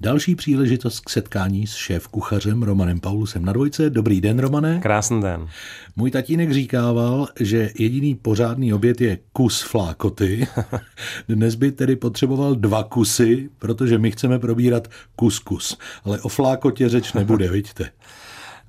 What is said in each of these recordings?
Další příležitost k setkání s šéf kuchařem Romanem Paulusem na dvojce. Dobrý den, Romane. Krásný den. Můj tatínek říkával, že jediný pořádný oběd je kus flákoty. Dnes by tedy potřeboval dva kusy, protože my chceme probírat kuskus. Ale o flákotě řeč nebude, vidíte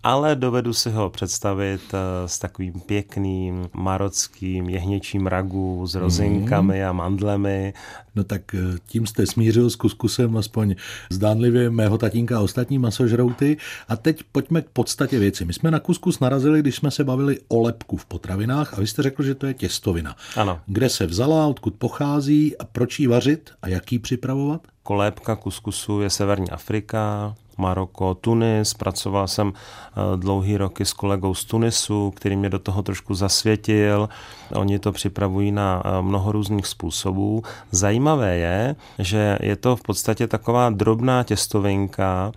ale dovedu si ho představit eh, s takovým pěkným marockým jehněčím ragu s rozinkami mm. a mandlemi. No tak eh, tím jste smířil s kuskusem aspoň zdánlivě mého tatínka a ostatní masožrouty. A teď pojďme k podstatě věci. My jsme na kuskus narazili, když jsme se bavili o lepku v potravinách a vy jste řekl, že to je těstovina. Ano. Kde se vzala, odkud pochází a proč ji vařit a jak ji připravovat? Kolébka kuskusu je Severní Afrika, Maroko, Tunis. Pracoval jsem eh, dlouhý roky s kolegou z Tunisu, který mě do toho trošku zasvětil. Oni to připravují na eh, mnoho různých způsobů. Zajímavé je, že je to v podstatě taková drobná těstovinka,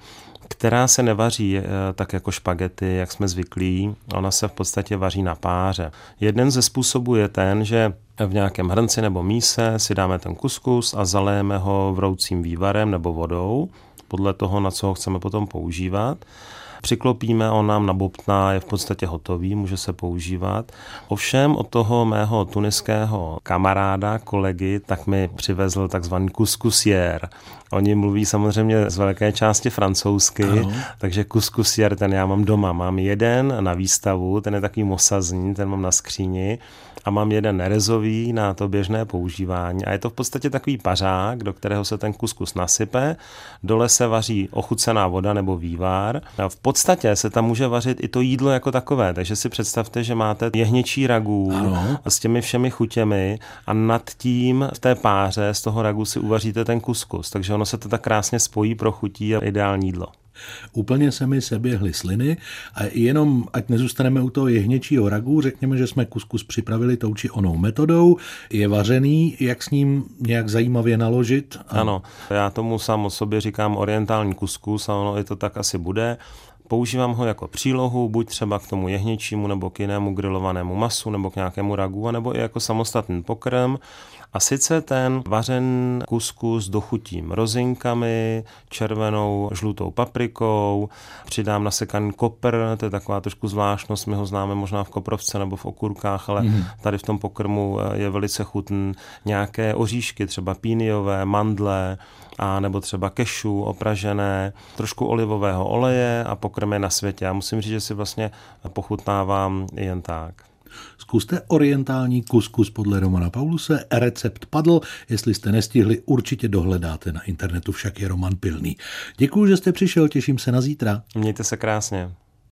která se nevaří eh, tak jako špagety, jak jsme zvyklí. Ona se v podstatě vaří na páře. Jeden ze způsobů je ten, že v nějakém hrnci nebo míse si dáme ten kuskus a zalejeme ho vroucím vývarem nebo vodou podle toho, na co ho chceme potom používat. Přiklopíme, on nám nabobtná, je v podstatě hotový, může se používat. Ovšem od toho mého tuniského kamaráda, kolegy, tak mi přivezl takzvaný kuskusier. Oni mluví samozřejmě z velké části francouzsky, ano. takže kuskusier ten já mám doma. Mám jeden na výstavu, ten je takový mosazní, ten mám na skříni a mám jeden nerezový na to běžné používání. A je to v podstatě takový pařák, do kterého se ten kuskus nasype, dole se vaří ochucená voda nebo vývar. A v podstatě se tam může vařit i to jídlo jako takové, takže si představte, že máte jehněčí ragů ano. s těmi všemi chutěmi a nad tím v té páře z toho ragu si uvaříte ten kuskus, takže ono se to tak krásně spojí pro chutí a ideální jídlo. Úplně se mi seběhly sliny a jenom, ať nezůstaneme u toho jehněčího ragu, řekněme, že jsme kuskus připravili tou či onou metodou, je vařený, jak s ním nějak zajímavě naložit? A... Ano, já tomu sám o sobě říkám orientální kuskus a ono i to tak asi bude. Používám ho jako přílohu, buď třeba k tomu jehněčímu nebo k jinému grilovanému masu nebo k nějakému ragu, nebo i jako samostatný pokrm. A sice ten vařen kuskus dochutím rozinkami, červenou, žlutou paprikou, přidám nasekaný kopr, to je taková trošku zvláštnost, my ho známe možná v koprovce nebo v okurkách, ale mm. tady v tom pokrmu eh, je velice chutný. Nějaké oříšky, třeba píniové, mandle, a nebo třeba kešu opražené, trošku olivového oleje a pokrmy na světě. Já musím říct, že si vlastně pochutnávám jen tak. Zkuste orientální kuskus podle Romana Pauluse. Recept padl. Jestli jste nestihli, určitě dohledáte na internetu, však je Roman Pilný. Děkuji, že jste přišel, těším se na zítra. Mějte se krásně.